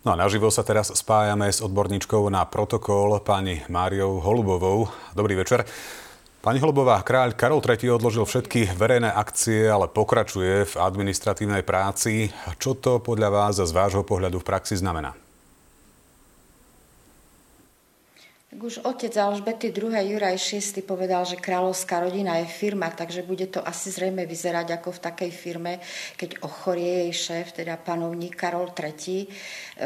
No a naživo sa teraz spájame s odborníčkou na protokol pani Máriou Holubovou. Dobrý večer. Pani Holubová, kráľ Karol III odložil všetky verejné akcie, ale pokračuje v administratívnej práci. Čo to podľa vás z vášho pohľadu v praxi znamená? Tak už otec Alžbety II. Juraj VI povedal, že kráľovská rodina je firma, takže bude to asi zrejme vyzerať ako v takej firme, keď ochorie jej šéf, teda panovník Karol III.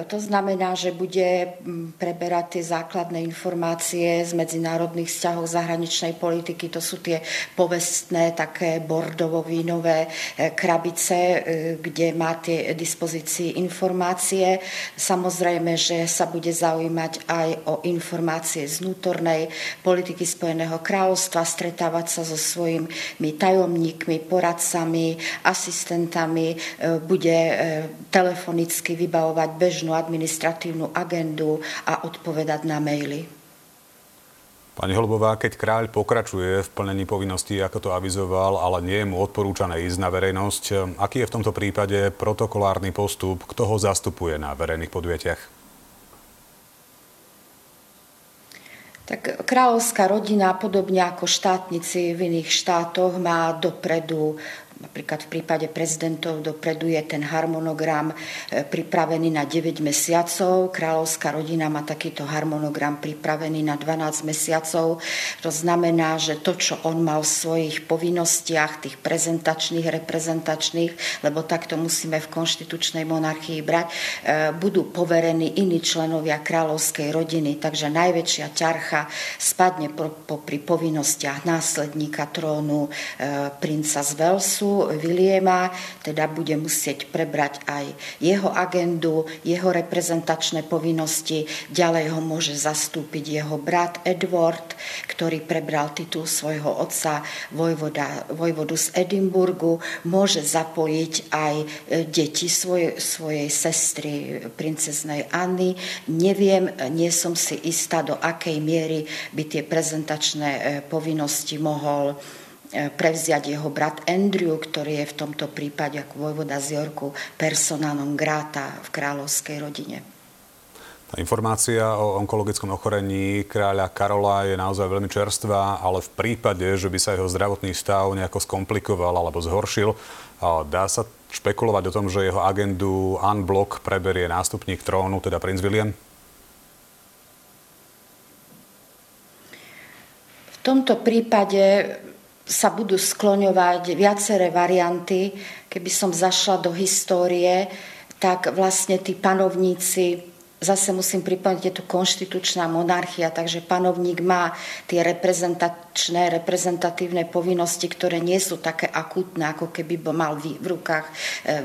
To znamená, že bude preberať tie základné informácie z medzinárodných vzťahov zahraničnej politiky. To sú tie povestné, také bordovo-vínové e, krabice, e, kde má tie dispozícii informácie. Samozrejme, že sa bude zaujímať aj o informácie informácie z vnútornej politiky Spojeného kráľovstva, stretávať sa so svojimi tajomníkmi, poradcami, asistentami, e, bude e, telefonicky vybavovať bežnú administratívnu agendu a odpovedať na maily. Pani Holubová, keď kráľ pokračuje v plnení povinností, ako to avizoval, ale nie je mu odporúčané ísť na verejnosť, aký je v tomto prípade protokolárny postup, kto ho zastupuje na verejných podujatiach? Tak kráľovská rodina, podobne ako štátnici v iných štátoch, má dopredu Napríklad v prípade prezidentov dopredu je ten harmonogram e, pripravený na 9 mesiacov. Kráľovská rodina má takýto harmonogram pripravený na 12 mesiacov. To znamená, že to, čo on mal v svojich povinnostiach, tých prezentačných, reprezentačných, lebo takto musíme v konštitučnej monarchii brať, e, budú poverení iní členovia kráľovskej rodiny. Takže najväčšia ťarcha spadne popri povinnostiach následníka trónu e, princa z Velsu, Williama, teda bude musieť prebrať aj jeho agendu, jeho reprezentačné povinnosti. Ďalej ho môže zastúpiť jeho brat Edward, ktorý prebral titul svojho otca vojvoda, vojvodu z Edimburgu. Môže zapojiť aj e, deti svoje, svojej sestry princeznej Anny. Neviem, nie som si istá, do akej miery by tie prezentačné e, povinnosti mohol E, prevziať jeho brat Andrew, ktorý je v tomto prípade ako vojvoda z Jorku personálnom gráta v kráľovskej rodine. Tá informácia o onkologickom ochorení kráľa Karola je naozaj veľmi čerstvá, ale v prípade, že by sa jeho zdravotný stav nejako skomplikoval alebo zhoršil, dá sa špekulovať o tom, že jeho agendu unblock preberie nástupník trónu, teda princ William? V tomto prípade sa budú skloňovať viaceré varianty. Keby som zašla do histórie, tak vlastne tí panovníci zase musím pripomenúť, je to konštitučná monarchia, takže panovník má tie reprezentačné, reprezentatívne povinnosti, ktoré nie sú také akútne, ako keby mal v rukách e,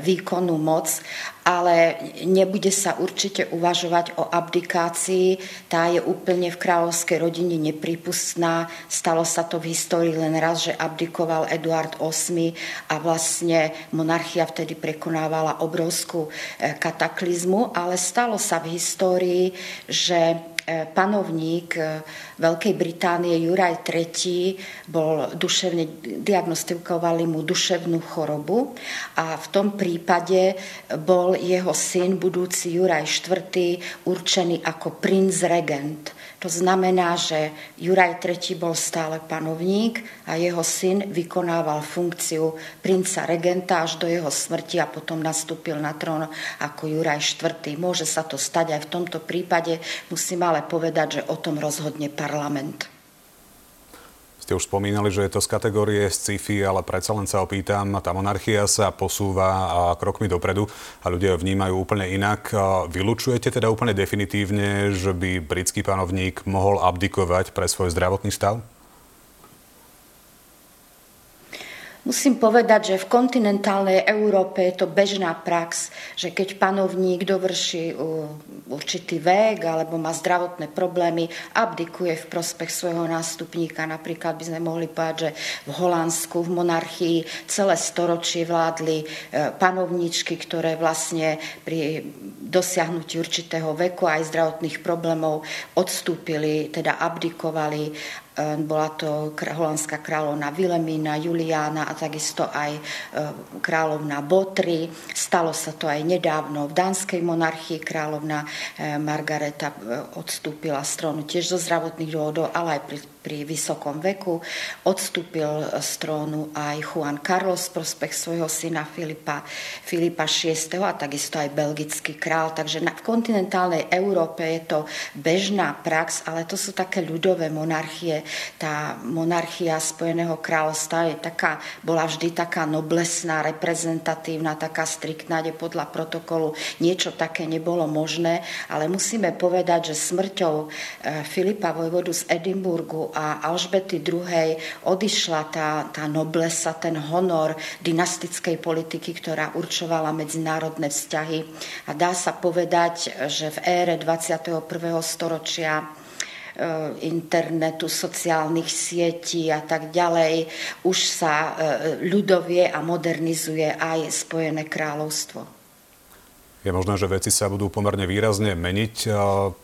výkonnú moc, ale nebude sa určite uvažovať o abdikácii. Tá je úplne v kráľovskej rodine nepripustná. Stalo sa to v histórii len raz, že abdikoval Eduard VIII a vlastne monarchia vtedy prekonávala obrovskú e, kataklizmu, ale stalo sa v histórii, že E, panovník e, Veľkej Británie Juraj III bol duševne, diagnostikovali mu duševnú chorobu a v tom prípade bol jeho syn, budúci Juraj IV, určený ako princ regent. To znamená, že Juraj III bol stále panovník a jeho syn vykonával funkciu princa regenta až do jeho smrti a potom nastúpil na trón ako Juraj IV. Môže sa to stať aj v tomto prípade, musím ale povedať, že o tom rozhodne parlament ste už spomínali, že je to z kategórie sci-fi, ale predsa len sa opýtam, tá monarchia sa posúva krokmi dopredu a ľudia vnímajú úplne inak. Vylučujete teda úplne definitívne, že by britský panovník mohol abdikovať pre svoj zdravotný stav? Musím povedať, že v kontinentálnej Európe je to bežná prax, že keď panovník dovrší určitý vek alebo má zdravotné problémy, abdikuje v prospech svojho nástupníka. Napríklad by sme mohli povedať, že v Holandsku, v monarchii celé storočie vládli e, panovníčky, ktoré vlastne pri dosiahnutí určitého veku aj zdravotných problémov odstúpili, teda abdikovali bola to holandská kráľovna Vilemína, Juliána a takisto aj kráľovna Botry. Stalo sa to aj nedávno v dánskej monarchii. Kráľovna Margareta odstúpila z trónu tiež zo zdravotných dôvodov, ale aj pri pri vysokom veku. Odstúpil z trónu aj Juan Carlos v prospech svojho syna Filipa, Filipa VI. a takisto aj belgický král. Takže v kontinentálnej Európe je to bežná prax, ale to sú také ľudové monarchie. Tá monarchia Spojeného kráľovstva je taká, bola vždy taká noblesná, reprezentatívna, taká striktná, kde podľa protokolu niečo také nebolo možné, ale musíme povedať, že smrťou eh, Filipa vojvodu z Edimburgu a Alžbety II. odišla tá, tá noblesa, ten honor dynastickej politiky, ktorá určovala medzinárodné vzťahy. A dá sa povedať, že v ére 21. storočia e, internetu, sociálnych sietí a tak ďalej, už sa e, ľudovie a modernizuje aj Spojené kráľovstvo. Je možné, že veci sa budú pomerne výrazne meniť.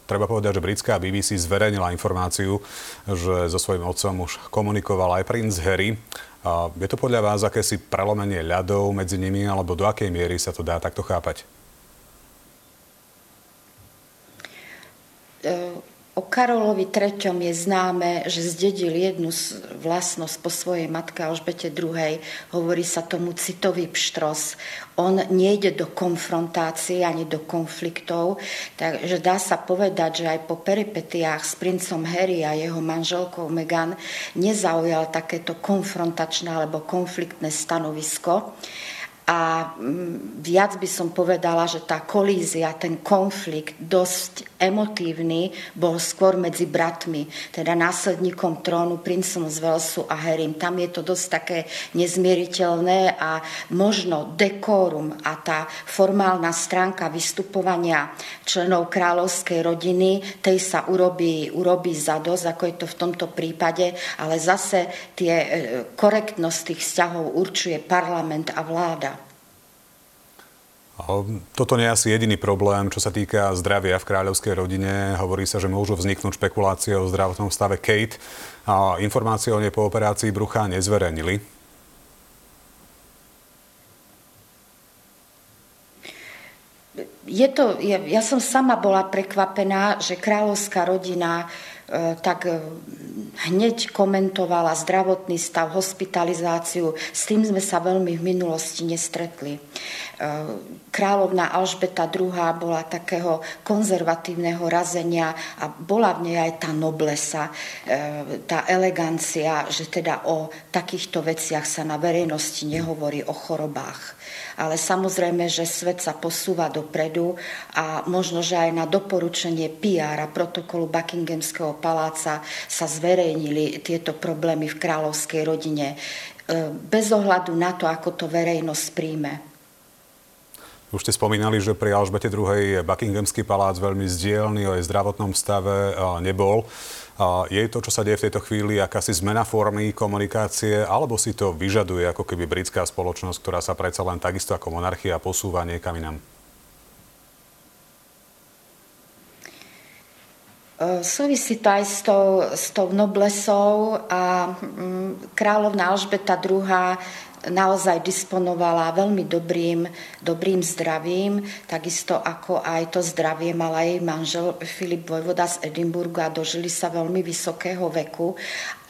Treba povedať, že britská BBC zverejnila informáciu, že so svojím otcom už komunikoval aj princ Harry. Je to podľa vás akési prelomenie ľadov medzi nimi, alebo do akej miery sa to dá takto chápať? Uh O Karolovi III. je známe, že zdedil jednu vlastnosť po svojej matke Alžbete II. Hovorí sa tomu citový pštros. On nejde do konfrontácie ani do konfliktov, takže dá sa povedať, že aj po peripetiách s princom Harry a jeho manželkou Meghan nezaujal takéto konfrontačné alebo konfliktné stanovisko. A mm, viac by som povedala, že tá kolízia, ten konflikt dosť emotívny bol skôr medzi bratmi, teda následníkom trónu, princom z Velsu a Herim. Tam je to dosť také nezmieriteľné a možno dekórum a tá formálna stránka vystupovania členov kráľovskej rodiny, tej sa urobí, urobí zadosť, ako je to v tomto prípade, ale zase tie e, korektnosť tých vzťahov určuje parlament a vláda. Toto nie je asi jediný problém, čo sa týka zdravia v kráľovskej rodine. Hovorí sa, že môžu vzniknúť špekulácie o zdravotnom stave Kate. Informácie o nej po operácii brucha nezverejnili. Je to, ja, ja som sama bola prekvapená, že kráľovská rodina E, tak e, hneď komentovala zdravotný stav, hospitalizáciu. S tým sme sa veľmi v minulosti nestretli. E, kráľovná Alžbeta II. bola takého konzervatívneho razenia a bola v nej aj tá noblesa, tá elegancia, že teda o takýchto veciach sa na verejnosti nehovorí o chorobách ale samozrejme, že svet sa posúva dopredu a možno, že aj na doporučenie PR a protokolu Buckinghamského paláca sa zverejnili tieto problémy v kráľovskej rodine e, bez ohľadu na to, ako to verejnosť príjme. Už ste spomínali, že pri Alžbete II. Buckinghamský palác veľmi zdielný o jej zdravotnom stave nebol. Je to, čo sa deje v tejto chvíli, akási zmena formy komunikácie, alebo si to vyžaduje ako keby britská spoločnosť, ktorá sa predsa len takisto ako monarchia posúva niekam inám? E, súvisí to aj s tou, s tou noblesou a mm, kráľovna Alžbeta II naozaj disponovala veľmi dobrým, dobrým zdravím, takisto ako aj to zdravie mala jej manžel Filip Vojvoda z Edimburgu a dožili sa veľmi vysokého veku,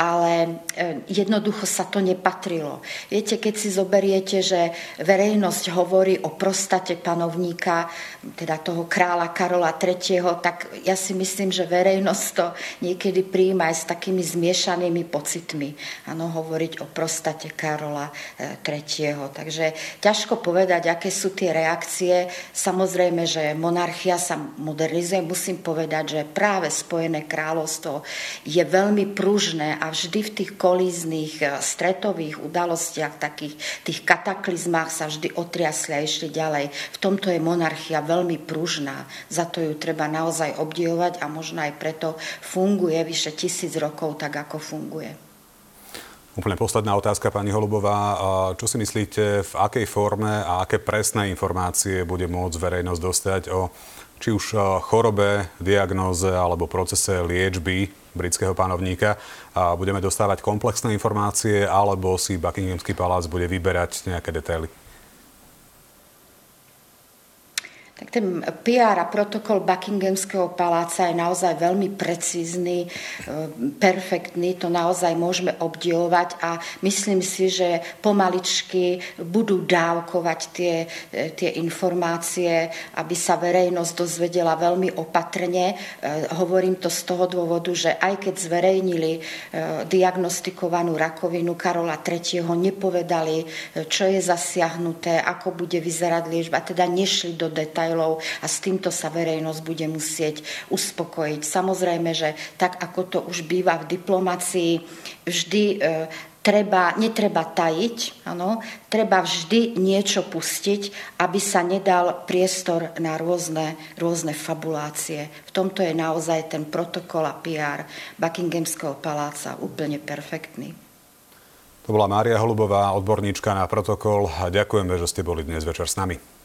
ale e, jednoducho sa to nepatrilo. Viete, keď si zoberiete, že verejnosť hovorí o prostate panovníka, teda toho kráľa Karola III., tak ja si myslím, že verejnosť to niekedy príjma aj s takými zmiešanými pocitmi. Áno, hovoriť o prostate Karola e, tretieho. Takže ťažko povedať, aké sú tie reakcie. Samozrejme, že monarchia sa modernizuje. Musím povedať, že práve Spojené kráľovstvo je veľmi pružné a vždy v tých kolíznych eh, stretových udalostiach, takých tých kataklizmách sa vždy otriasli a išli ďalej. V tomto je monarchia veľmi pružná. Za to ju treba naozaj obdivovať a možno aj preto funguje vyše tisíc rokov tak, ako funguje. Úplne posledná otázka, pani Holubová. Čo si myslíte, v akej forme a aké presné informácie bude môcť verejnosť dostať o či už chorobe, diagnóze alebo procese liečby britského panovníka. Budeme dostávať komplexné informácie alebo si Buckinghamský palác bude vyberať nejaké detaily? Tak ten PR a protokol Buckinghamského paláca je naozaj veľmi precízny, e, perfektný, to naozaj môžeme obdivovať a myslím si, že pomaličky budú dávkovať tie, e, tie informácie, aby sa verejnosť dozvedela veľmi opatrne. E, hovorím to z toho dôvodu, že aj keď zverejnili diagnostikovanú rakovinu Karola III. nepovedali, čo je zasiahnuté, ako bude vyzerať liečba, teda nešli do detajlov detajlov a s týmto sa verejnosť bude musieť uspokojiť. Samozrejme, že tak ako to už býva v diplomácii, vždy e, treba, netreba tajiť, ano, treba vždy niečo pustiť, aby sa nedal priestor na rôzne, rôzne fabulácie. V tomto je naozaj ten protokol a PR Buckinghamského paláca úplne perfektný. To bola Mária Holubová, odborníčka na protokol. Ďakujeme, že ste boli dnes večer s nami.